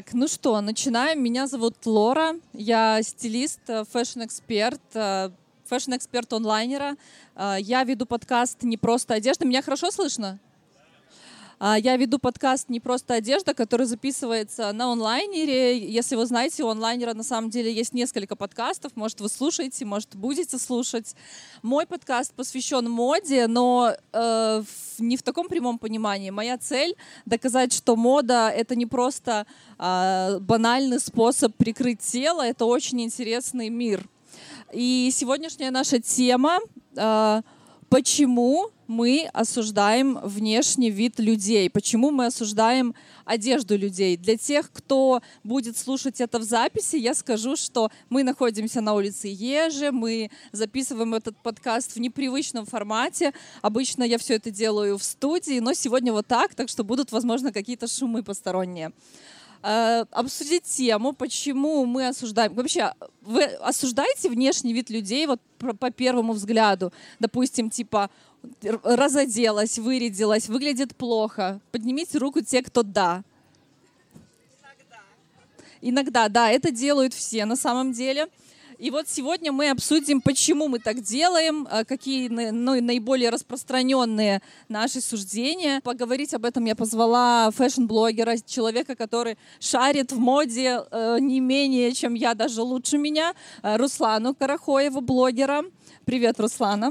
Так, ну что, начинаем. Меня зовут Лора, я стилист, э, фэшн-эксперт, э, фэшн-эксперт онлайнера. Э, я веду подкаст «Не просто одежда». Меня хорошо слышно? А, я веду подкаст «Не просто одежда», который записывается на онлайнере. Если вы знаете, у онлайнера на самом деле есть несколько подкастов. Может, вы слушаете, может, будете слушать. Мой подкаст посвящен моде, но э, не в таком прямом понимании. Моя цель — доказать, что мода — это не просто э, банальный способ прикрыть тело, это очень интересный мир. И сегодняшняя наша тема э, — почему мы осуждаем внешний вид людей, почему мы осуждаем одежду людей. Для тех, кто будет слушать это в записи, я скажу, что мы находимся на улице Ежи, мы записываем этот подкаст в непривычном формате. Обычно я все это делаю в студии, но сегодня вот так, так что будут, возможно, какие-то шумы посторонние э, обсудить тему, почему мы осуждаем. Вообще, вы осуждаете внешний вид людей вот по первому взгляду? Допустим, типа разоделась, вырядилась, выглядит плохо. Поднимите руку те, кто да. Иногда. Да, это делают все на самом деле. И вот сегодня мы обсудим, почему мы так делаем, а, какие ну, наиболее распространенные наши суждения. Поговорить об этом я позвала фэшн-блогера, человека, который шарит в моде э, не менее, чем я, даже лучше меня, э, Руслану Карахоеву, блогера. Привет, Руслана.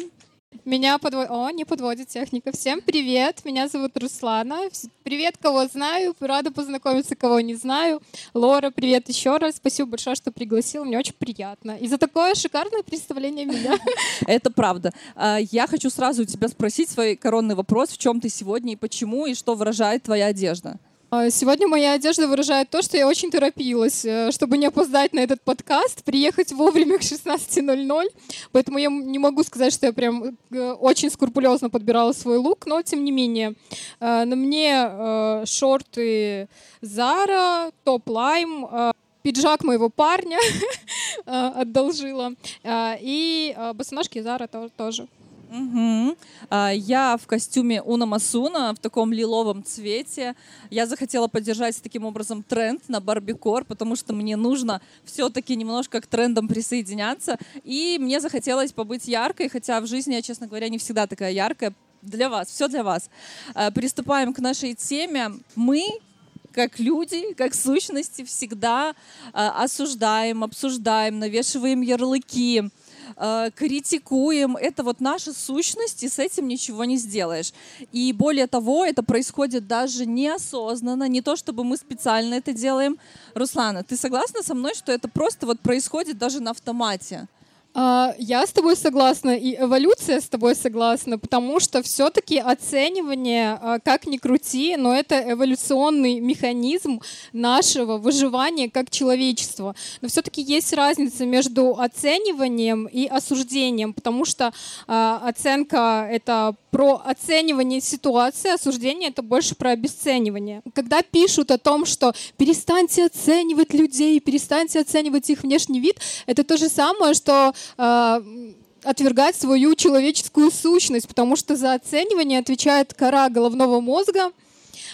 Меня подводит... О, не подводит техника. Всем привет, меня зовут Руслана. Привет, кого знаю, рада познакомиться, кого не знаю. Лора, привет еще раз. Спасибо большое, что пригласила, мне очень приятно. И за такое шикарное представление меня. Это правда. А, я хочу сразу у тебя спросить свой коронный вопрос, в чем ты сегодня и почему, и что выражает твоя одежда. А, сегодня моя одежда выражает то, что я очень торопилась, э, чтобы не опоздать на этот подкаст, приехать вовремя к 16.00. Поэтому я не могу сказать, что я прям э, очень скрупулезно подбирала свой лук, но тем не менее. Э, на мне шорты Zara, топ Lime, пиджак моего парня одолжила и босоножки Zara тоже. Угу. Я в костюме Уна Масуна в таком лиловом цвете. Я захотела поддержать таким образом тренд на барбикор, потому что мне нужно все-таки немножко к трендам присоединяться. И мне захотелось побыть яркой, хотя в жизни я, честно говоря, не всегда такая яркая. Для вас, все для вас. А, приступаем к нашей теме. Мы как люди, как сущности, всегда осуждаем, обсуждаем, навешиваем ярлыки, э, критикуем. Это вот наша сущность, и с этим ничего не сделаешь. И более того, это происходит даже неосознанно, не то чтобы мы специально это делаем. Руслана, ты согласна со мной, что это просто вот происходит даже на автомате? А, я с тобой согласна, и эволюция с тобой согласна, потому что все-таки оценивание, а, как ни крути, но это эволюционный механизм нашего выживания как человечества. Но все-таки есть разница между оцениванием и осуждением, потому что а, оценка — это про оценивание ситуации, осуждение — это больше про обесценивание. Когда пишут о том, что перестаньте оценивать людей, перестаньте оценивать их внешний вид, это то же самое, что отвергать свою человеческую сущность, потому что за оценивание отвечает кора головного мозга,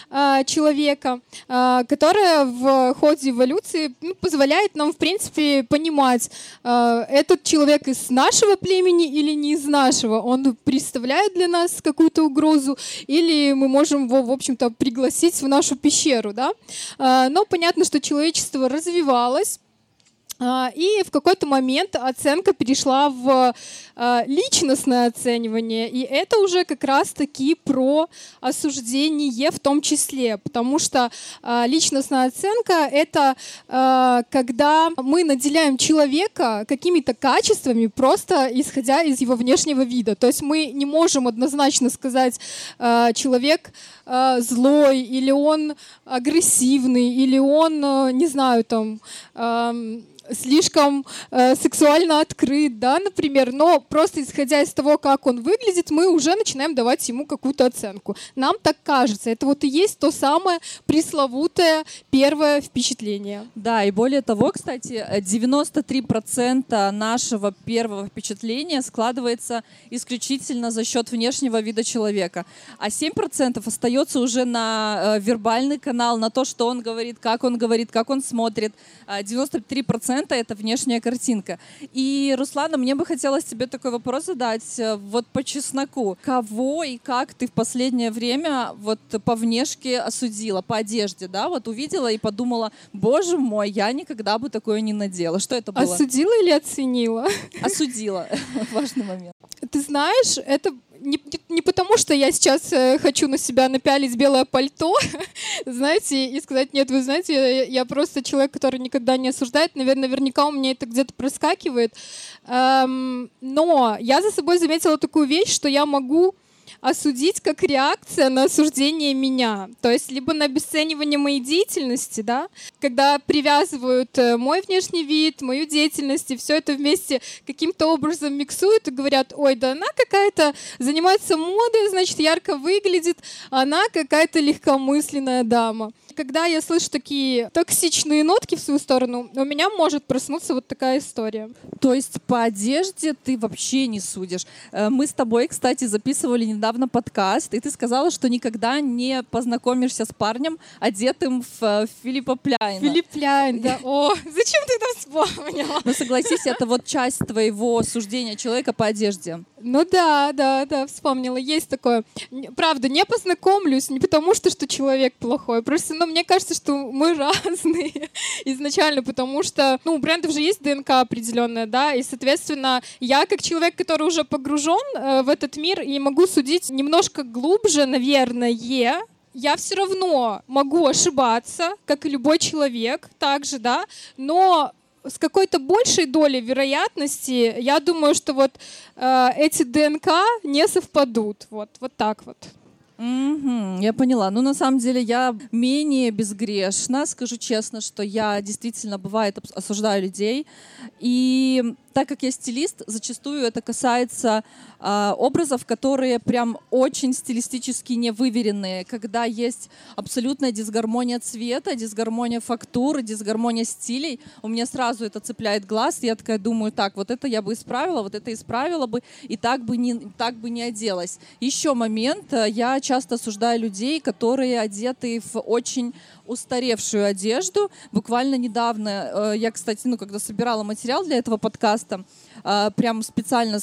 а, человека, а, которая в ходе эволюции ну, позволяет нам, в принципе, понимать, а, этот человек из нашего племени или не из нашего. Он представляет для нас какую-то угрозу, или мы можем его, в общем-то, пригласить в нашу пещеру. Да? Но понятно, что человечество развивалось, а, и в какой-то момент оценка перешла в а, личностное оценивание, и это уже как раз-таки про осуждение в том числе, потому что а, личностная оценка — это когда мы наделяем человека какими-то качествами, просто исходя из его внешнего вида. То есть мы не можем однозначно сказать, человек злой, или он агрессивный, или он, не знаю, там слишком э, сексуально открыт, да, например, но просто исходя из того, как он выглядит, мы уже начинаем давать ему какую-то оценку. Нам так кажется. Это вот и есть то самое пресловутое первое впечатление. Да, и более того, кстати, 93% нашего первого впечатления складывается исключительно за счет внешнего вида человека, а 7% остается уже на э, вербальный канал, на то, что он говорит, как он говорит, как он смотрит. 93% процента это внешняя картинка. И, Руслана, мне бы хотелось тебе такой вопрос задать. Э, вот по чесноку. Кого и как ты в последнее время вот по внешке осудила, по одежде, да? Вот увидела и подумала, боже мой, я никогда бы такое не надела. Что это было? Осудила или оценила? Осудила. Важный момент. Ты знаешь, это не, не потому, что я сейчас э, хочу на себя напялить белое пальто, знаете, и сказать, нет, вы знаете, я, я просто человек, который никогда не осуждает, наверное, наверняка у меня это где-то проскакивает. Эм, но я за собой заметила такую вещь, что я могу осудить как реакция на осуждение меня. То есть либо на обесценивание моей деятельности, да, когда привязывают э, мой внешний вид, мою деятельность, и все это вместе каким-то образом миксуют и говорят, ой, да она какая-то занимается модой, значит, ярко выглядит, она какая-то легкомысленная дама когда я слышу такие токсичные нотки в свою сторону, у меня может проснуться вот такая история. То есть по одежде ты вообще не судишь. Э, мы с тобой, кстати, записывали недавно подкаст, и ты сказала, что никогда не познакомишься с парнем, одетым в э, Филиппа Пляйна. Филипп Пляйн, да. О, зачем ты это вспомнила? Ну согласись, это вот часть твоего суждения человека по одежде. Ну да, да, да, вспомнила. Есть такое. Правда, не познакомлюсь не потому, что, что человек плохой, просто, ну, мне кажется, что мы разные изначально, потому что, ну, у брендов же есть ДНК определенная, да, и, соответственно, я как человек, который уже погружен э, в этот мир и могу судить немножко глубже, наверное, я все равно могу ошибаться, как и любой человек, также, да, но с какой-то большей долей вероятности, я думаю, что вот э, эти ДНК не совпадут. Вот, вот так вот. Mm-hmm, я поняла. Ну, на самом деле, я менее безгрешна. Скажу честно, что я действительно, бывает, осуждаю людей. И так как я стилист, зачастую это касается э, образов, которые прям очень стилистически невыверенные, когда есть абсолютная дисгармония цвета, дисгармония фактуры, дисгармония стилей. У меня сразу это цепляет глаз, и я такая думаю, так, вот это я бы исправила, вот это исправила бы, и так бы не, так бы не оделась. Еще момент, э, я часто осуждаю людей, которые одеты в очень устаревшую одежду. Буквально недавно, э, я, кстати, ну, когда собирала материал для этого подкаста, прям специально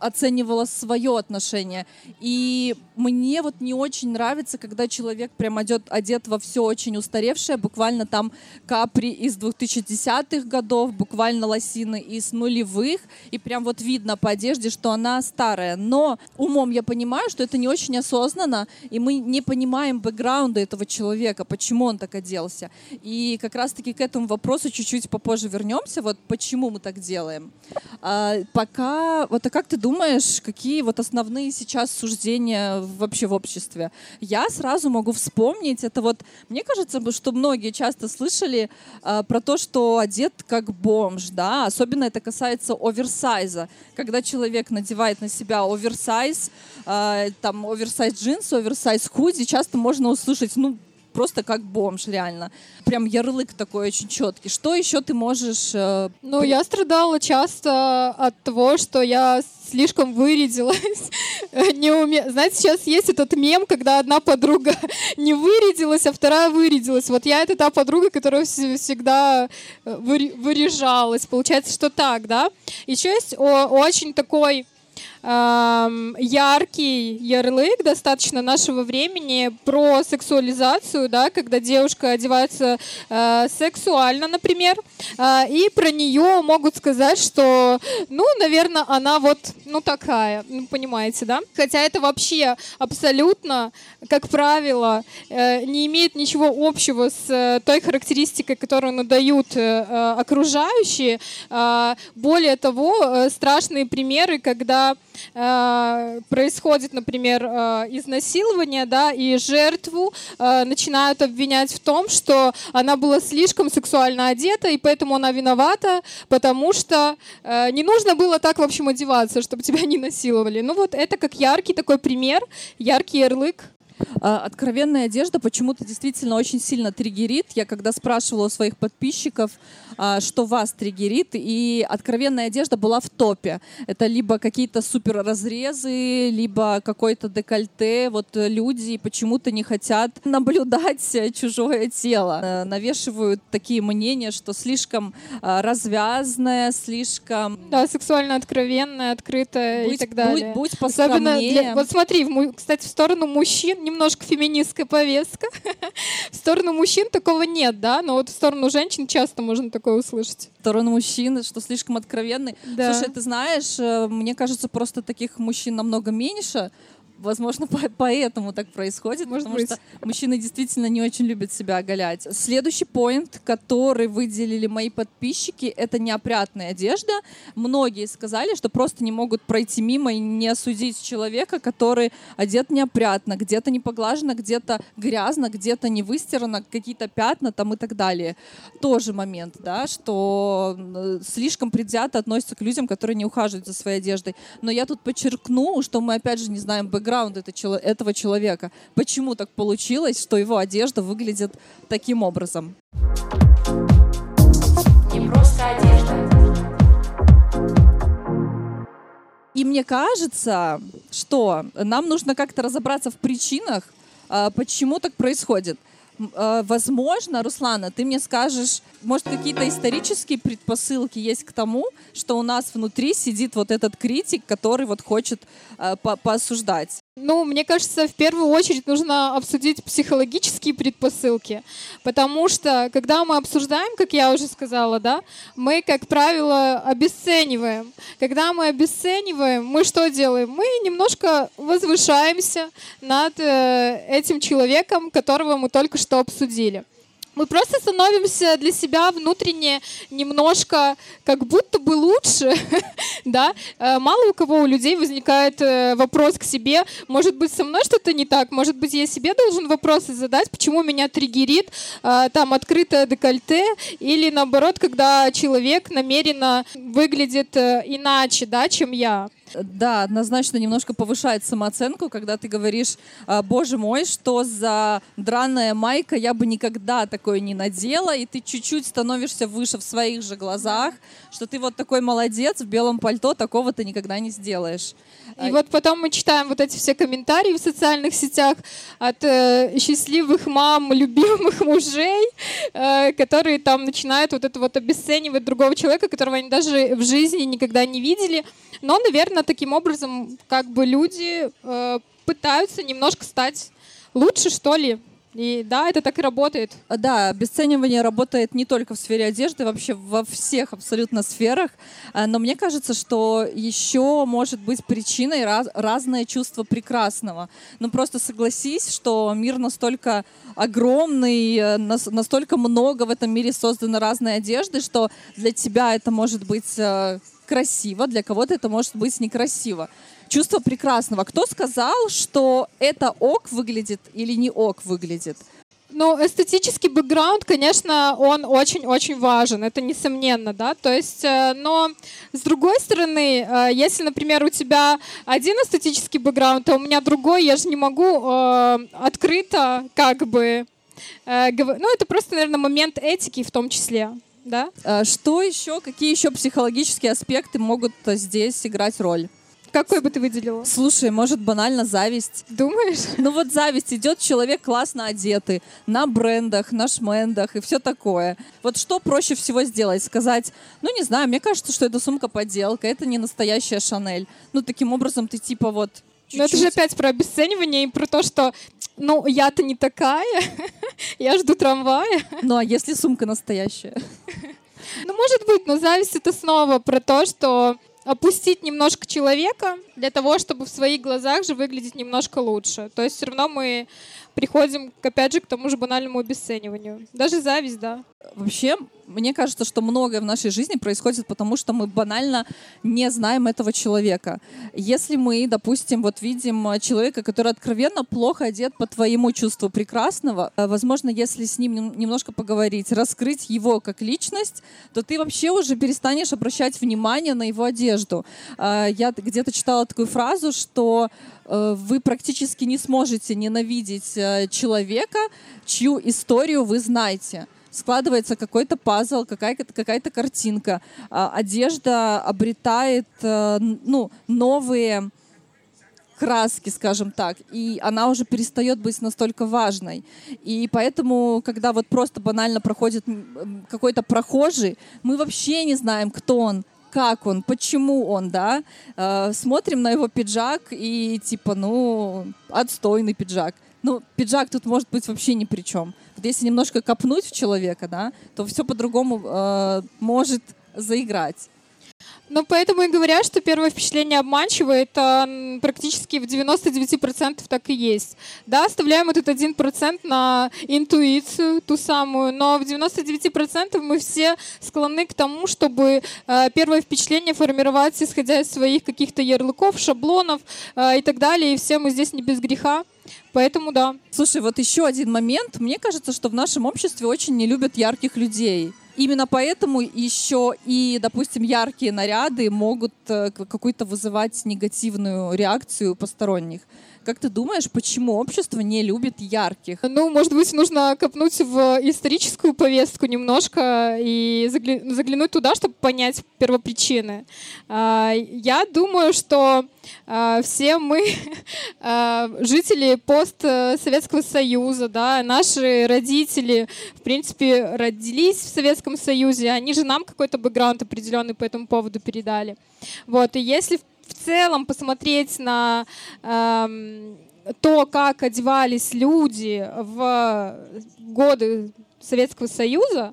оценивала свое отношение. И мне вот не очень нравится, когда человек прям одет, одет во все очень устаревшее, буквально там капри из 2010-х годов, буквально лосины из нулевых, и прям вот видно по одежде, что она старая. Но умом я понимаю, что это не очень осознанно, и мы не понимаем бэкграунда этого человека, почему он так оделся. И как раз-таки к этому вопросу чуть-чуть попозже вернемся, вот почему мы так делаем. А, пока, вот а как ты думаешь, какие вот основные сейчас суждения вообще в обществе? Я сразу могу вспомнить, это вот, мне кажется, что многие часто слышали а, про то, что одет как бомж, да, особенно это касается оверсайза, когда человек надевает на себя оверсайз, а, там оверсайз джинсы, оверсайз худи, часто можно услышать, ну, просто как бомж, реально. Прям ярлык такой очень четкий. Что еще ты можешь... Э, ну, я страдала часто от того, что я слишком вырядилась. не уме... Знаете, сейчас есть этот мем, когда одна подруга не вырядилась, а вторая вырядилась. Вот я это та подруга, которая всегда э, выряжалась. Получается, что так, да? Еще есть очень такой яркий ярлык достаточно нашего времени про сексуализацию, да, когда девушка одевается э, сексуально, например, э, и про нее могут сказать, что, ну, наверное, она вот, ну, такая, ну, понимаете, да? Хотя это вообще абсолютно, как правило, э, не имеет ничего общего с э, той характеристикой, которую надают э, э окружающие. Э, более того, э, страшные примеры, когда э, происходит, например, э, изнасилование, да, и жертву э, начинают обвинять в том, что она была слишком сексуально одета, и поэтому она виновата, потому что э, не нужно было так, в общем, одеваться, чтобы тебя не насиловали. Ну вот это как яркий такой пример, яркий ярлык откровенная одежда почему-то действительно очень сильно триггерит. Я когда спрашивала у своих подписчиков, а, что вас триггерит, и откровенная одежда была в топе. Это либо какие-то супер разрезы, либо какой-то декольте. Вот люди почему-то не хотят наблюдать чужое тело. Э, навешивают такие мнения, что слишком а, развязное, слишком... Да, сексуально откровенное, открытое будь, и так далее. Будь, будь Особенно для... Вот смотри, кстати, в сторону мужчин немножко феминистская повестка. в сторону мужчин такого нет, да, но вот в сторону женщин часто можно такое услышать. В сторону мужчин, что слишком откровенный. Да. Слушай, ты знаешь, э, мне кажется, просто таких мужчин намного меньше, Возможно, поэтому так происходит, Может потому быть. что мужчины действительно не очень любят себя оголять. Следующий поинт, который выделили мои подписчики, это неопрятная одежда. Многие сказали, что просто не могут пройти мимо и не осудить человека, который одет неопрятно, где-то не поглажено, где-то грязно, где-то не выстирано, какие-то пятна там и так далее. Тоже момент, да, что слишком предвзято относятся к людям, которые не ухаживают за своей одеждой. Но я тут подчеркну, что мы опять же не знаем бэкграунд бэкграунд этого человека. Почему так получилось, что его одежда выглядит таким образом? Не просто одежда. И мне кажется, что нам нужно как-то разобраться в причинах, а, почему так происходит. А, возможно, Руслана, ты мне скажешь, может, какие-то исторические предпосылки есть к тому, что у нас внутри сидит вот этот критик, который вот хочет э, по поосуждать? Ну, мне кажется, в первую очередь нужно обсудить психологические предпосылки, потому что, когда мы обсуждаем, как я уже сказала, да, мы, как правило, обесцениваем. Когда мы обесцениваем, мы что делаем? Мы немножко возвышаемся над э, этим человеком, которого мы только что обсудили мы просто становимся для себя внутренне немножко как будто бы лучше, да. Э, мало у кого у людей возникает э, вопрос к себе, может быть, со мной что-то не так, может быть, я себе должен вопросы задать, почему меня триггерит э, там открытое декольте, или наоборот, когда человек намеренно выглядит иначе, да, чем я. Да, однозначно немножко повышает самооценку, когда ты говоришь, «А, боже мой, что за драная майка, я бы никогда такое не надела, и ты чуть-чуть становишься выше в своих же глазах, что ты вот такой молодец в белом пальто, такого ты никогда не сделаешь. И вот потом мы читаем вот эти все комментарии в социальных сетях от э, счастливых мам, любимых мужей, э, которые там начинают вот это вот обесценивать другого человека, которого они даже в жизни никогда не видели. Но, наверное, таким образом как бы люди э, пытаются немножко стать лучше, что ли. И да, это так и работает. Да, обесценивание работает не только в сфере одежды, вообще во всех абсолютно сферах. А, но мне кажется, что еще может быть причиной раз, разное чувство прекрасного. Ну просто согласись, что мир настолько огромный, э, настолько много в этом мире создано разной одежды, что для тебя это может быть э, красиво, для кого-то это может быть некрасиво. Чувство прекрасного. Кто сказал, что это ок выглядит или не ок выглядит? Ну, эстетический бэкграунд, конечно, он очень-очень важен, это несомненно, да, то есть, э, но с другой стороны, э, если, например, у тебя один эстетический бэкграунд, а у меня другой, я же не могу э, открыто как бы, ну, это просто, наверное, момент этики в том числе да? Что еще, какие еще психологические аспекты могут здесь играть роль? Какой бы ты выделила? Слушай, может банально зависть. Думаешь? Ну вот зависть. Идет человек классно одетый, на брендах, на шмендах и все такое. Вот что проще всего сделать? Сказать, ну не знаю, мне кажется, что это сумка подделка, это не настоящая Шанель. Ну таким образом ты типа вот чуть-чуть. Но это же опять про обесценивание и про то, что ну, я-то не такая, я жду трамвая. Ну, а если сумка настоящая? Ну, может быть, но зависть это снова про то, что опустить немножко человека для того, чтобы в своих глазах же выглядеть немножко лучше. То есть все равно мы приходим, опять же, к тому же банальному обесцениванию. Даже зависть, да. Вообще, мне кажется, что многое в нашей жизни происходит потому, что мы банально не знаем этого человека. Если мы, допустим, вот видим человека, который откровенно плохо одет по твоему чувству прекрасного, э, возможно, если с ним немножко поговорить, раскрыть его как личность, то ты вообще уже перестанешь обращать внимание на его одежду. Э, я где-то читала такую фразу, что э, вы практически не сможете ненавидеть человека, чью историю вы знаете складывается какой-то пазл, какая-то какая картинка. А, одежда обретает э, ну, новые краски, скажем так, и она уже перестает быть настолько важной. И поэтому, когда вот просто банально проходит какой-то прохожий, мы вообще не знаем, кто он, как он, почему он, да, э, смотрим на его пиджак и типа, ну, отстойный пиджак. Ну, пиджак тут может быть вообще ни при чем. Вот если немножко копнуть в человека, да, то все по-другому э, может заиграть. Ну, поэтому и говорят, что первое впечатление обманчиво, это практически в 99% так и есть. Да, оставляем этот 1% на интуицию, ту самую, но в 99% мы все склонны к тому, чтобы э, первое впечатление формировать, исходя из своих каких-то ярлыков, шаблонов э, и так далее, и все мы здесь не без греха. Поэтому да. Слушай, вот еще один момент. Мне кажется, что в нашем обществе очень не любят ярких людей. Именно поэтому еще и, допустим, яркие наряды могут э, какую-то вызывать негативную реакцию посторонних. Как ты думаешь, почему общество не любит ярких? Ну, может быть, нужно копнуть в историческую повестку немножко и заглянуть туда, чтобы понять первопричины. А, я думаю, что а, все мы а, жители постсоветского союза, да, наши родители, в принципе, родились в Советском Союзе, они же нам какой-то бэкграунд определенный по этому поводу передали. Вот, и если в целом посмотреть на э, то, как одевались люди в годы Советского Союза,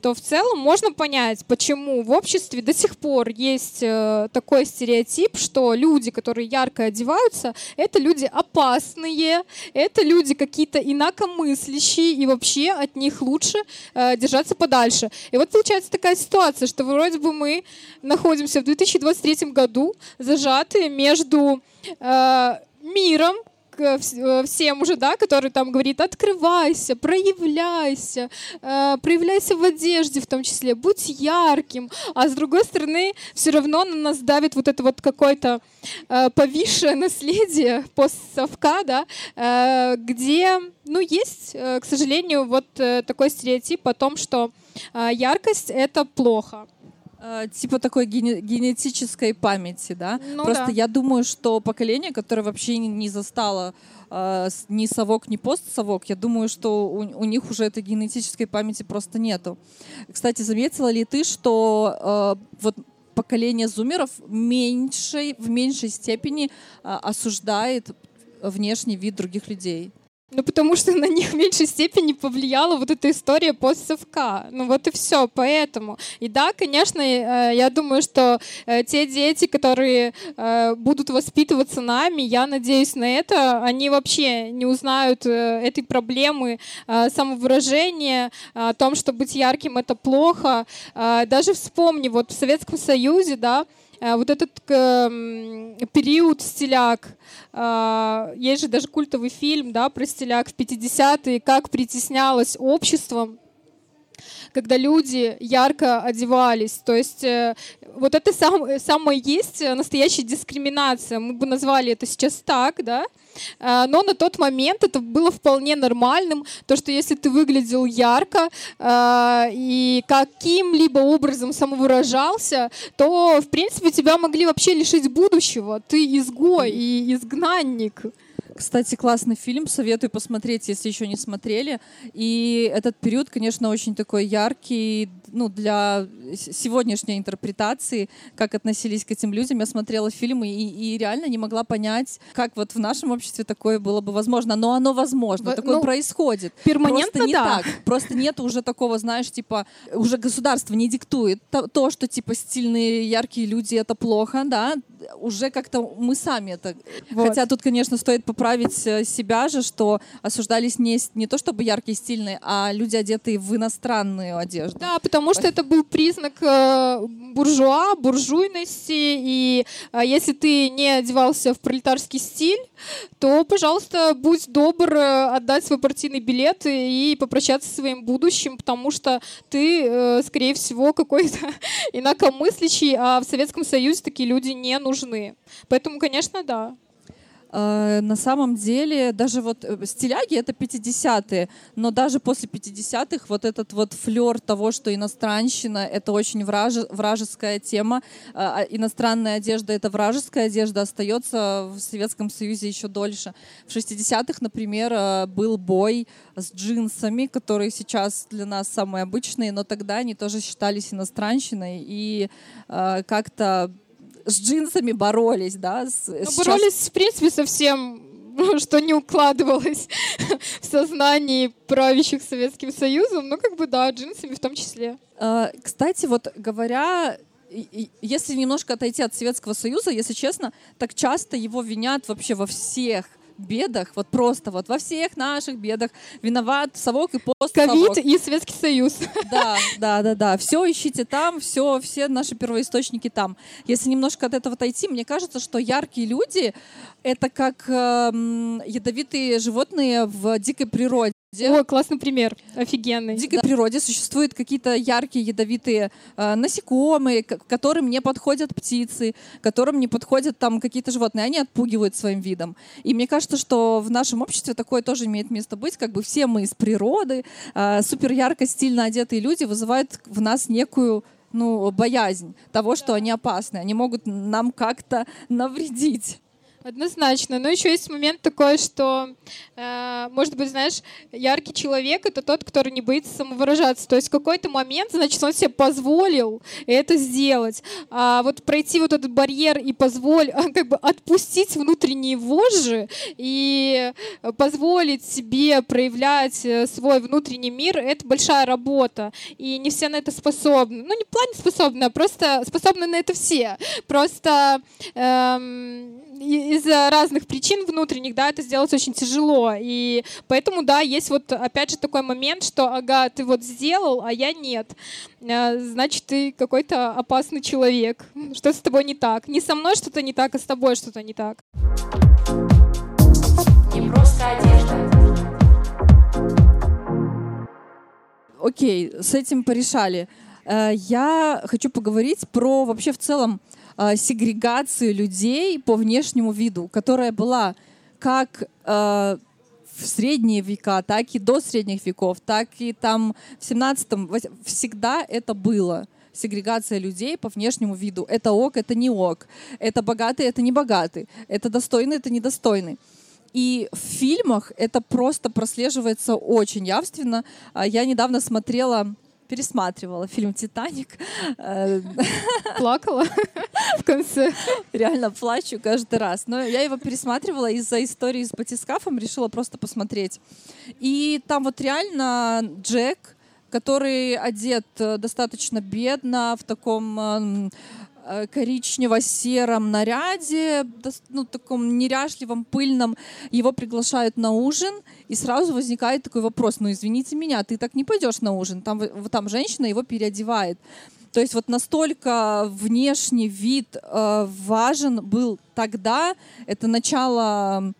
то в целом можно понять, почему в обществе до сих пор есть э, такой стереотип, что люди, которые ярко одеваются, это люди опасные, это люди какие-то инакомыслящие, и вообще от них лучше э, держаться подальше. И вот получается такая ситуация, что вроде бы мы находимся в 2023 году зажатые между э, миром, всем уже, да, который там говорит, открывайся, проявляйся, э, проявляйся в одежде в том числе, будь ярким, а с другой стороны все равно на нас давит вот это вот какое-то э, повисшее наследие постсовка, да, э, где, ну, есть, э, к сожалению, вот э, такой стереотип о том, что э, яркость — это плохо. Э, типа такой генетической памяти, да? Ну, Просто да. я думаю, что поколение, которое вообще не застало э, ни совок, ни постсовок, я думаю, что у, у них уже этой генетической памяти просто нету. Кстати, заметила ли ты, что э, вот поколение зумеров меньшей, в меньшей степени э, осуждает внешний вид других людей? Ну, потому что на них в меньшей степени повлияла вот эта история постсовка. Ну, вот и все, поэтому. И да, конечно, э, я думаю, что э, те дети, которые э, будут воспитываться нами, я надеюсь на это, они вообще не узнают этой проблемы самовыражения, о том, что быть ярким — это плохо. Даже вспомни, вот в Советском Союзе, да, вот этот эм, период стиляк, э, есть же даже культовый фильм да, про стиляк в 50-е, как притеснялось обществом когда люди ярко одевались. То есть э, вот это сам, самое есть настоящая дискриминация. Мы бы назвали это сейчас так, да, но на тот момент это было вполне нормальным, то, что если ты выглядел ярко а, и каким-либо образом самовыражался, то, в принципе, тебя могли вообще лишить будущего. Ты изгой и изгнанник. Кстати, классный фильм, советую посмотреть, если еще не смотрели. И этот период, конечно, очень такой яркий, ну, для сегодняшней интерпретации, как относились к этим людям. Я смотрела фильмы и, и реально не могла понять, как вот в нашем обществе такое было бы возможно. Но оно возможно, в, такое ну, происходит. Перманентно, Просто не да. так. Просто нет уже такого, знаешь, типа, уже государство не диктует то, то что, типа, стильные, яркие люди — это плохо, да, уже как-то мы сами это... Вот. Хотя тут, конечно, стоит поправить э, себя же, что осуждались не, не то чтобы яркие, стильные, а люди, одетые в иностранную одежду. Да, потому что это был признак э, буржуа, буржуйности, и э, если ты не одевался в пролетарский стиль, то, пожалуйста, будь добр э, отдать свой партийный билет и попрощаться со своим будущим, потому что ты, скорее всего, какой-то инакомыслящий, а в Советском Союзе такие люди не нужны. Поэтому, конечно, да. Э, на самом деле даже вот э, стиляги это 50-е, но даже после 50-х вот этот вот флер того, что иностранщина это очень враже, вражеская тема, э, а иностранная одежда это вражеская одежда, остается в Советском Союзе еще дольше. В 60-х, например, был бой с джинсами, которые сейчас для нас самые обычные, но тогда они тоже считались иностранщиной и как-то с джинсами боролись, да? С, ну, сейчас... Боролись, в принципе, со всем что не укладывалось в сознании правящих Советским Союзом, ну, как бы, да, джинсами в том числе. А, кстати, вот говоря если немножко отойти от Советского Союза, если честно, так часто его винят вообще во всех бедах, вот просто вот во всех наших бедах виноват совок и пост Ковид и Советский Союз. Да, да, да, да. Все ищите там, все, все наши первоисточники там. Если немножко от этого отойти, мне кажется, что яркие люди — это как э, ядовитые животные в дикой природе. О, классный пример, офигенный. В дикой да. природе существуют какие-то яркие ядовитые э, насекомые, к которым не подходят птицы, которым не подходят там какие-то животные, они отпугивают своим видом. И мне кажется, что в нашем обществе такое тоже имеет место быть, как бы все мы из природы, э, супер ярко, стильно одетые люди вызывают в нас некую ну, боязнь того, что они опасны, они могут нам как-то навредить. Однозначно. Но еще есть момент такой, что, э, может быть, знаешь, яркий человек — это тот, который не боится самовыражаться. То есть в какой-то момент, значит, он себе позволил это сделать. А вот пройти вот этот барьер и позволить, как бы отпустить внутренние вожжи и позволить себе проявлять э, свой внутренний мир — это большая работа. И не все на это способны. Ну, не в плане способны, а просто способны на это все. Просто эм, из-за разных причин внутренних, да, это сделать очень тяжело. И поэтому, да, есть вот опять же такой момент, что, ага, ты вот сделал, а я нет. А, значит, ты какой-то опасный человек. Что с тобой не так? Не со мной что-то не так, а с тобой что-то не так. Не просто одежда. Окей, с этим порешали. Э, я хочу поговорить про вообще в целом сегрегацию людей по внешнему виду, которая была как э, в средние века, так и до средних веков, так и там в 17-м, всегда это было сегрегация людей по внешнему виду. Это ок, это не ок. Это богатый, это не богатый. Это достойный, это недостойный. И в фильмах это просто прослеживается очень явственно. А я недавно смотрела пересматривала фильм «Титаник». Э, Плакала в конце. Реально плачу каждый раз. Но я его пересматривала из-за истории с батискафом, решила просто посмотреть. И там вот реально Джек, который одет э, достаточно бедно, в таком Э, коричнево-сером наряде, ну, таком неряшливом, пыльном. Его приглашают на ужин, и сразу возникает такой вопрос, ну, извините меня, ты так не пойдешь на ужин, там, там женщина его переодевает. То есть вот настолько внешний вид э, важен был тогда, это начало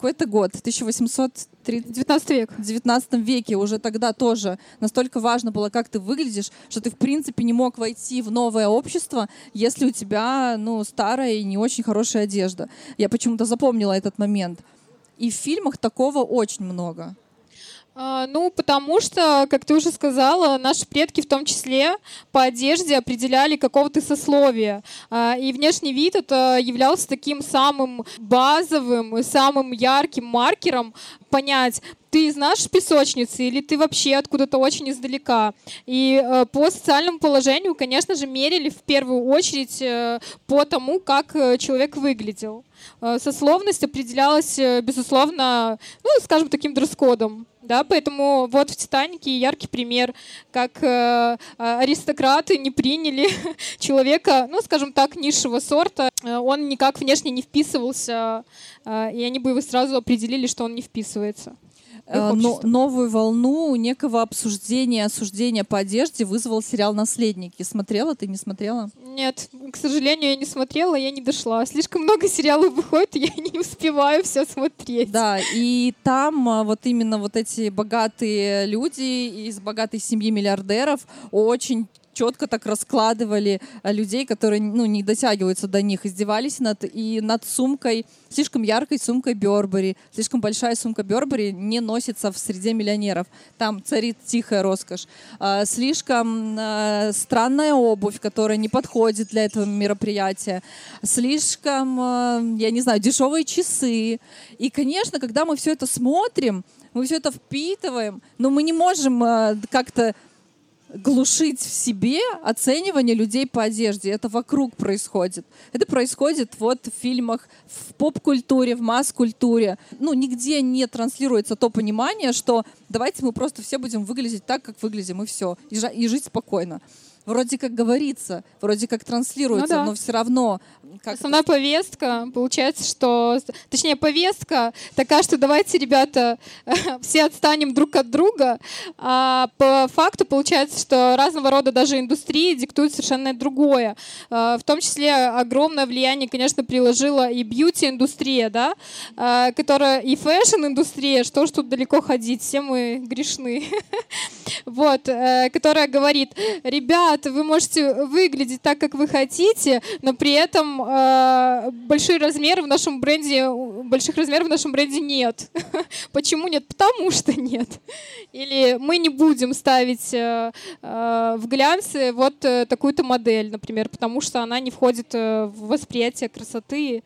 какой это год? 1830... 19 век. В 19 веке уже тогда тоже настолько важно было, как ты выглядишь, что ты, в принципе, не мог войти в новое общество, если у тебя, ну, старая и не очень хорошая одежда. Я почему-то запомнила этот момент. И в фильмах такого очень много. А, ну, потому что, как ты уже сказала, наши предки в том числе по одежде определяли какого то сословия. А, и внешний вид это являлся таким самым базовым и самым ярким маркером понять, ты из нашей песочницы или ты вообще откуда-то очень издалека. И э, по социальному положению, конечно же, мерили в первую очередь э, по тому, как э, человек выглядел. Э, сословность определялась, э, безусловно, ну, скажем, таким дресс-кодом. Да, поэтому вот в «Титанике» яркий пример, как э, аристократы не приняли человека, ну, скажем так, низшего сорта. Он никак внешне не вписывался, и они бы его сразу определили, что он не вписывается. Э, но, новую волну некого обсуждения, осуждения по одежде вызвал сериал «Наследники». Смотрела ты, не смотрела? Нет, к сожалению, я не смотрела, я не дошла. Слишком много сериалов выходит, я не успеваю все смотреть. Да, и там а, вот именно вот эти богатые люди из богатой семьи миллиардеров очень четко так раскладывали э, людей, которые ну, не дотягиваются до них, издевались над, и над сумкой, слишком яркой сумкой Бербери. Слишком большая сумка Бербери не носится в среде миллионеров. Там царит тихая роскошь. А, слишком а, странная обувь, которая не подходит для этого мероприятия. Слишком, а, я не знаю, дешевые часы. И, конечно, когда мы все это смотрим, мы все это впитываем, но мы не можем как-то глушить в себе оценивание людей по одежде. Это вокруг происходит. Это происходит вот в фильмах, в поп-культуре, в масс-культуре. Ну, нигде не транслируется то понимание, что давайте мы просто все будем выглядеть так, как выглядим, и все. И, и жить спокойно вроде как говорится, вроде как транслируется, ну, да. но все равно... Как Основная повестка, получается, что... Точнее, повестка такая, что давайте, ребята, все отстанем друг от друга, а по факту получается, что разного рода даже индустрии диктуют совершенно другое. А, в том числе огромное влияние, конечно, приложила и бьюти-индустрия, да, а, которая и фэшн-индустрия, что ж тут далеко ходить, все мы грешны. Вот, э, которая говорит, ребят, ребята, вы можете выглядеть так, как вы хотите, но при этом э, большие размеры в нашем бренде, больших размеров в нашем бренде нет. Почему нет? Потому что нет. Или мы не будем ставить э, э, в глянце вот э, такую-то модель, например, потому что она не входит э, в восприятие красоты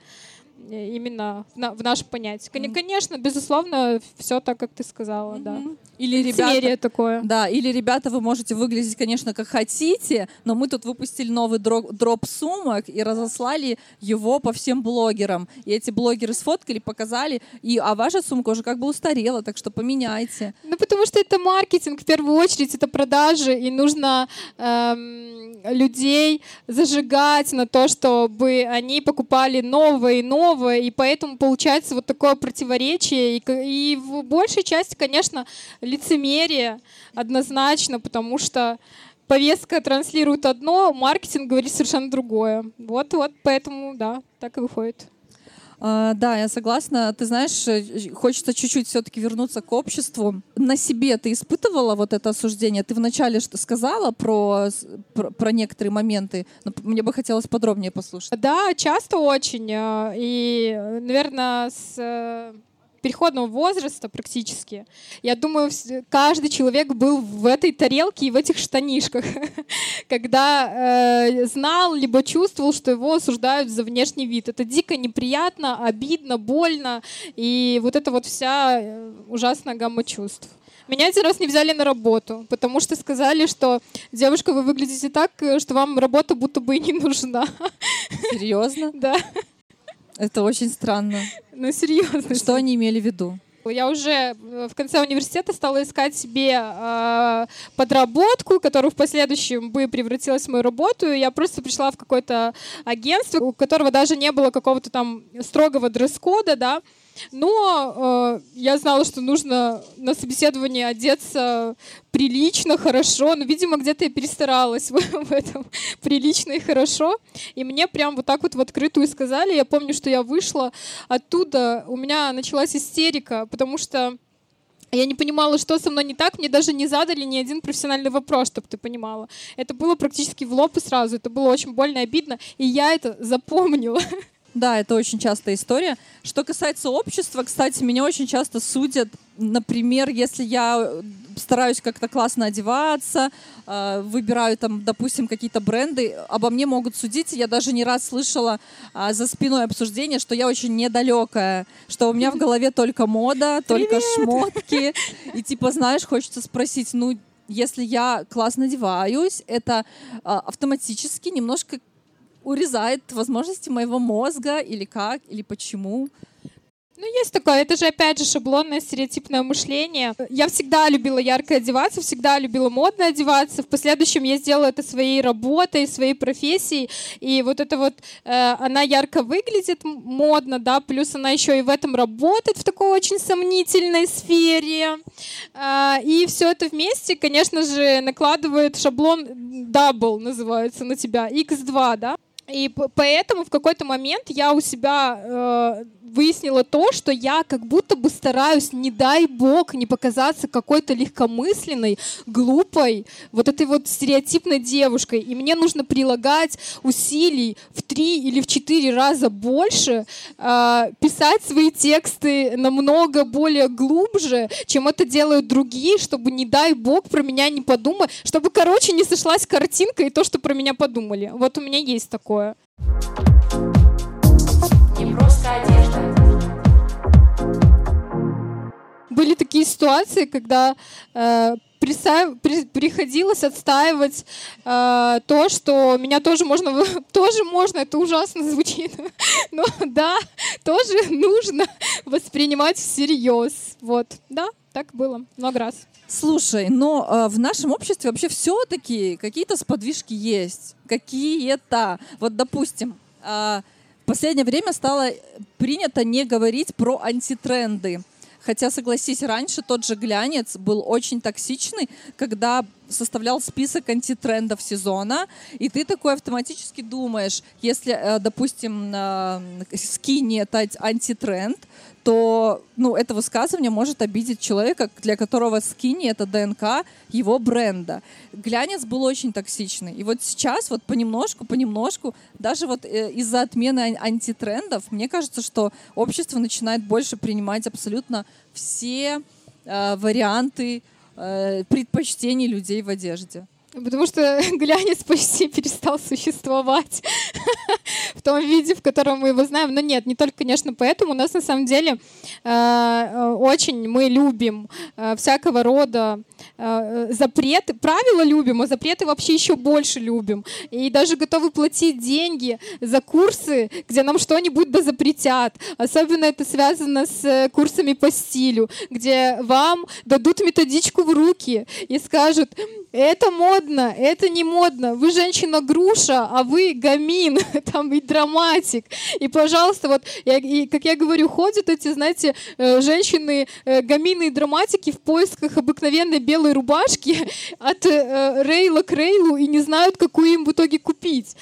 именно в наше понятие. Конечно, безусловно, все так, как ты сказала, mm-hmm. да. Или ребята, такое. Да, или ребята, вы можете выглядеть, конечно, как хотите, но мы тут выпустили новый дроп, дроп сумок и разослали его по всем блогерам. И эти блогеры сфоткали, показали, и, а ваша сумка уже как бы устарела, так что поменяйте. Ну, потому что это маркетинг, в первую очередь, это продажи, и нужно эм, людей зажигать на то, чтобы они покупали новое и новое, и поэтому получается вот такое противоречие. И, и в большей части, конечно, лицемерие однозначно, потому что повестка транслирует одно, маркетинг говорит совершенно другое. Вот, вот, поэтому, да, так и выходит. Uh, да, я согласна. Ты знаешь, э, хочется чуть-чуть все-таки вернуться к обществу. На себе ты испытывала вот это осуждение? Ты вначале что сказала про, про, про некоторые моменты, но мне бы хотелось подробнее послушать. Да, часто очень. Э, и, наверное, с переходного возраста практически. Я думаю, каждый человек был в этой тарелке и в этих штанишках, когда э, знал либо чувствовал, что его осуждают за внешний вид. Это дико неприятно, обидно, больно, и вот это вот вся э, ужасная гамма чувств. Меня один раз не взяли на работу, потому что сказали, что девушка, вы выглядите так, э, что вам работа будто бы и не нужна. Серьезно? Да. Это очень странно. Ну, серьезно. Что они имели в виду? Я уже э, в конце университета стала искать себе э, подработку, которая в последующем бы превратилась в мою работу. И я просто пришла в какое-то агентство, у которого даже не было какого-то там строгого дресс-кода, да. Но э, я знала, что нужно на собеседование одеться прилично, хорошо. Но, видимо, где-то я перестаралась в, в этом прилично и хорошо. И мне прям вот так вот в открытую сказали. Я помню, что я вышла оттуда, у меня началась истерика, потому что я не понимала, что со мной не так. Мне даже не задали ни один профессиональный вопрос, чтобы ты понимала. Это было практически в лоб и сразу. Это было очень больно и обидно. И я это запомнила. Да, это очень частая история. Что касается общества, кстати, меня очень часто судят например, если я стараюсь как-то классно одеваться, э, выбираю там, допустим, какие-то бренды, обо мне могут судить. Я даже не раз слышала а, за спиной обсуждение, что я очень недалекая, что у меня в голове только мода, только Привет! шмотки. И типа, знаешь, хочется спросить, ну, если я классно одеваюсь, это автоматически немножко урезает возможности моего мозга или как, или почему. Ну, есть такое. Это же, опять же, шаблонное стереотипное мышление. Я всегда любила ярко одеваться, всегда любила модно одеваться. В последующем я сделала это своей работой, своей профессией. И вот это вот, э, она ярко выглядит модно, да, плюс она еще и в этом работает в такой очень сомнительной сфере. А, и все это вместе, конечно же, накладывает шаблон double, называется, на тебя, x2, да. И поэтому в какой-то момент я у себя э, выяснила то, что я как будто бы стараюсь, не дай бог, не показаться какой-то легкомысленной, глупой, вот этой вот стереотипной девушкой. И мне нужно прилагать усилий в три или в четыре раза больше, э, писать свои тексты намного более глубже, чем это делают другие, чтобы, не дай бог, про меня не подумали, чтобы, короче, не сошлась картинка и то, что про меня подумали. Вот у меня есть такое. Не просто одежда. были такие ситуации, когда э, приходилось отстаивать э, то, что меня тоже можно, тоже можно, это ужасно звучит, но да, тоже нужно воспринимать всерьез. Вот, да, так было много раз. Слушай, но э, в нашем обществе вообще все-таки какие-то сподвижки есть. Какие-то. Вот, допустим, э, в последнее время стало принято не говорить про антитренды. Хотя, согласись, раньше тот же глянец был очень токсичный, когда составлял список антитрендов сезона, и ты такой автоматически думаешь, если, э, допустим, скини это анти- антитренд, то ну, это высказывание может обидеть человека, для которого скини это ДНК его бренда. Глянец был очень токсичный. И вот сейчас вот понемножку, понемножку, даже вот э, из-за отмены ан- антитрендов, мне кажется, что общество начинает больше принимать абсолютно все э, варианты предпочтений людей в одежде. Потому что глянец почти перестал существовать в том виде, в котором мы его знаем. Но нет, не только, конечно, поэтому. У нас на самом деле э, э, очень мы любим э, всякого рода запреты. Правила любим, а запреты вообще еще больше любим. И даже готовы платить деньги за курсы, где нам что-нибудь да запретят. Особенно это связано с курсами по стилю, где вам дадут методичку в руки и скажут, это модно, это не модно. Вы женщина-груша, а вы гамин, там и драматик. И, пожалуйста, вот, я, и, как я говорю, ходят эти, знаете, э, женщины, э, гамины и драматики в поисках обыкновенной белой рубашки от э, рейла к рейлу и не знают, какую им в итоге купить.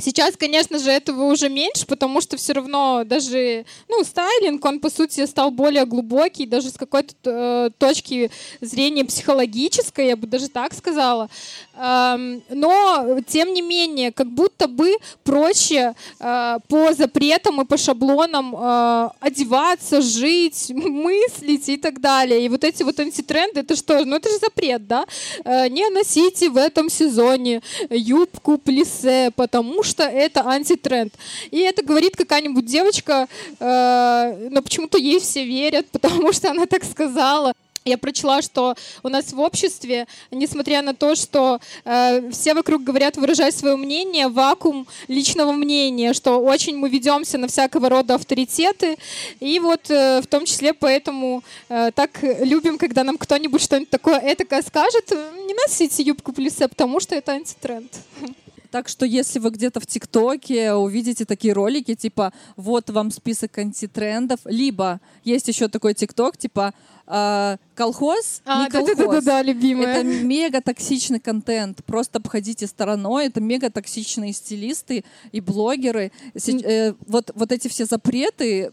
Сейчас, конечно же, этого уже меньше, потому что все равно даже, ну, стайлинг, он, по сути, стал более глубокий, даже с какой-то э, точки зрения психологической, я бы даже так сказала. Эм, но, тем не менее, как будто бы проще э, по запретам и по шаблонам э, одеваться, жить, мыслить и так далее. И вот эти вот антитренды, это что? Ну, это же запрет, да? Э, не носите в этом сезоне юбку плисе, потому что это антитренд. И это говорит какая-нибудь девочка, э, но почему-то ей все верят, потому что она так сказала. Я прочла, что у нас в обществе, несмотря на то, что э, все вокруг говорят выражать свое мнение, вакуум личного мнения, что очень мы ведемся на всякого рода авторитеты, и вот э, в том числе поэтому э, так любим, когда нам кто-нибудь что-нибудь такое этакое скажет, не носите юбку плюсе, потому что это антитренд. Так что если вы где-то в ТикТоке увидите такие ролики, типа вот вам список антитрендов, либо есть еще такой ТикТок, типа э, колхоз, не колхоз. да-да-да, любимая. Это мега токсичный контент. Просто обходите стороной. Это мега токсичные стилисты и блогеры. Се- э, вот, вот эти все запреты,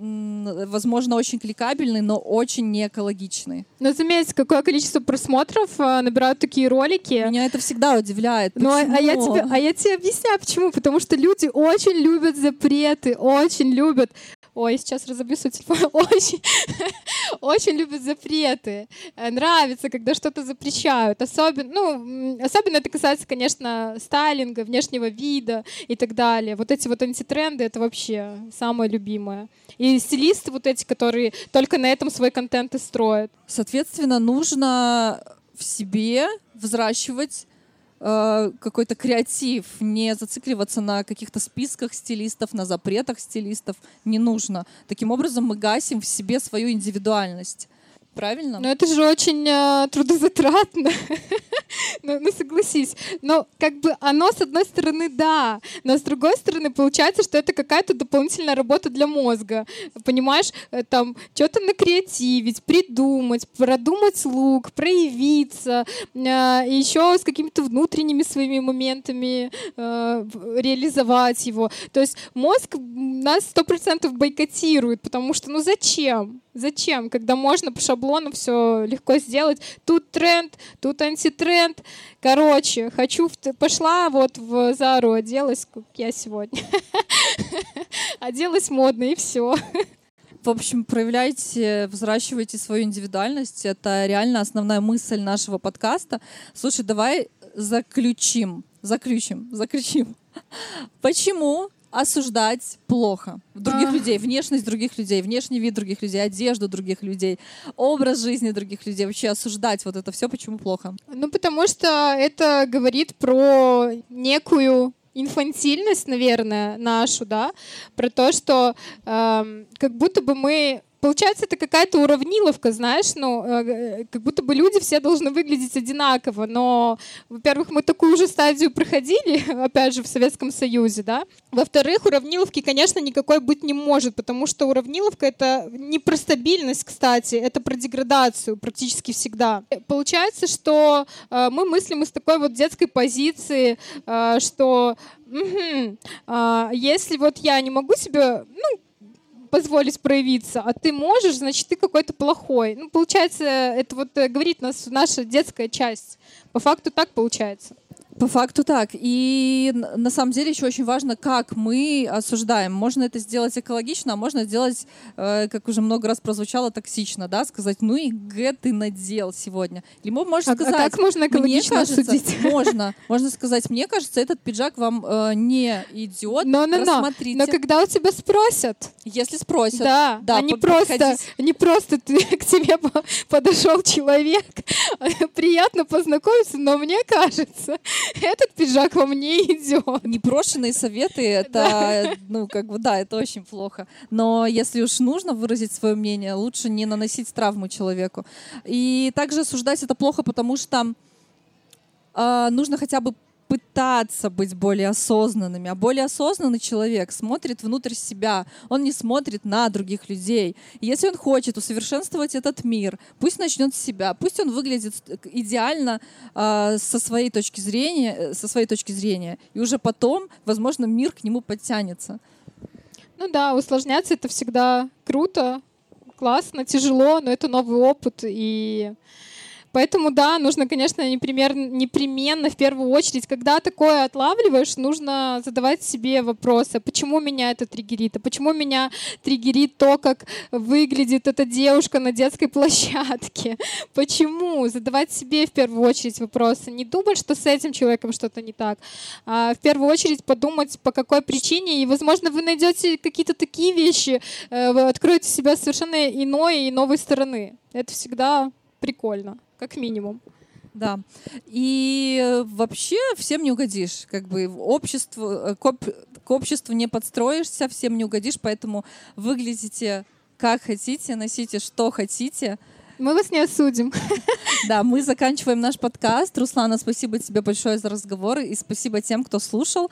возможно, очень кликабельные, но очень не экологичные. Но заметьте, какое количество просмотров э, набирают такие ролики. Меня это всегда удивляет. Ну, а, а я тебе, а я тебе объясняю, почему. Потому что люди очень любят запреты, очень любят Ой, сейчас разобью свой телефон. Очень, очень любят запреты. Э, Нравится, когда что-то запрещают. Особенно, ну, особенно это касается, конечно, стайлинга, внешнего вида и так далее. Вот эти вот антитренды — это вообще самое любимое. И стилисты вот эти, которые только на этом свой контент и строят. Соответственно, нужно в себе взращивать какой-то креатив, не зацикливаться на каких-то списках стилистов, на запретах стилистов. Не нужно. Таким образом мы гасим в себе свою индивидуальность. Правильно? Но это же очень э, трудозатратно. ну, ну, согласись. Но как бы оно, с одной стороны, да. Но с другой стороны, получается, что это какая-то дополнительная работа для мозга. Понимаешь, Э, там что-то накреативить, придумать, продумать лук, проявиться, э, еще с какими-то внутренними своими моментами э, реализовать его. То есть мозг нас сто процентов бойкотирует, потому что ну зачем? Зачем, когда можно по шаблону все легко сделать? Тут тренд, тут антитренд. Короче, хочу в пошла вот в Зару, оделась, как я сегодня. Оделась модно и все. В общем, проявляйте, взращивайте свою индивидуальность. Это реально основная мысль нашего подкаста. Слушай, давай заключим, заключим, заключим. Почему осуждать плохо других А. людей, внешность других людей, внешний вид других людей, одежду других людей, образ жизни других людей, вообще осуждать вот это все, почему плохо? Ну, потому что это говорит про некую инфантильность, наверное, нашу, да, про то, что эм, как будто бы мы Получается, это какая-то уравниловка, знаешь, ну, э, как будто бы люди все должны выглядеть одинаково, но, во-первых, мы такую же стадию проходили, опять же, в Советском Союзе, да, во-вторых, уравниловки, конечно, никакой быть не может, потому что уравниловка — это не про стабильность, кстати, это про деградацию практически всегда. Получается, что э, мы мыслим из такой вот детской позиции, э, что мгм, а, если вот я не могу себе, ну, позволить проявиться, а ты можешь, значит, ты какой-то плохой. Ну, получается, это вот э, говорит нас наша детская часть. По факту так получается. По факту так. И на самом деле еще очень важно, как мы осуждаем. Можно это сделать экологично, а можно сделать, э, как уже много раз прозвучало, токсично, да, сказать, ну и г ты надел сегодня. Или мо- можешь А, а сказать, как можно мне экологично кажется, осудить? можно, можно сказать, мне кажется, этот пиджак вам э, не идет, Но, но, но, но когда у тебя спросят, Если спросят, да, да, а не просто, не просто ты, к тебе по- подошел человек, приятно познакомиться, но мне кажется, этот пиджак вам не идет. Непрошенные советы, это, ну, как бы, да, это очень плохо. Но если уж нужно выразить свое мнение, лучше не наносить травму человеку. И также осуждать это плохо, потому что а, нужно хотя бы пытаться быть более осознанными. А более осознанный человек смотрит внутрь себя. Он не смотрит на других людей. И если он хочет усовершенствовать этот мир, пусть начнет с себя, пусть он выглядит идеально а, со своей точки зрения, э, со своей точки зрения, и уже потом, возможно, мир к нему подтянется. Ну да, усложняться это всегда круто, классно, тяжело, но это новый опыт. И поэтому, да, нужно, конечно, непример- непременно в первую очередь, когда такое отлавливаешь, нужно задавать себе вопросы, почему меня это триггерит, а почему меня триггерит то, как выглядит эта девушка на детской площадке, почему? Задавать себе в первую очередь вопросы, не думать, что с этим человеком что-то не так, а в первую очередь подумать, по какой причине, и, возможно, вы найдете какие-то такие вещи, э, вы откроете себя совершенно иной и новой стороны. Это всегда прикольно, как минимум. Да. И э, вообще всем не угодишь. Как бы в обществу, э, к, об- к обществу не подстроишься, всем не угодишь, поэтому выглядите как хотите, носите что хотите. Мы вас не осудим. Да, мы заканчиваем наш подкаст. Руслана, спасибо тебе большое за разговор и спасибо тем, кто слушал.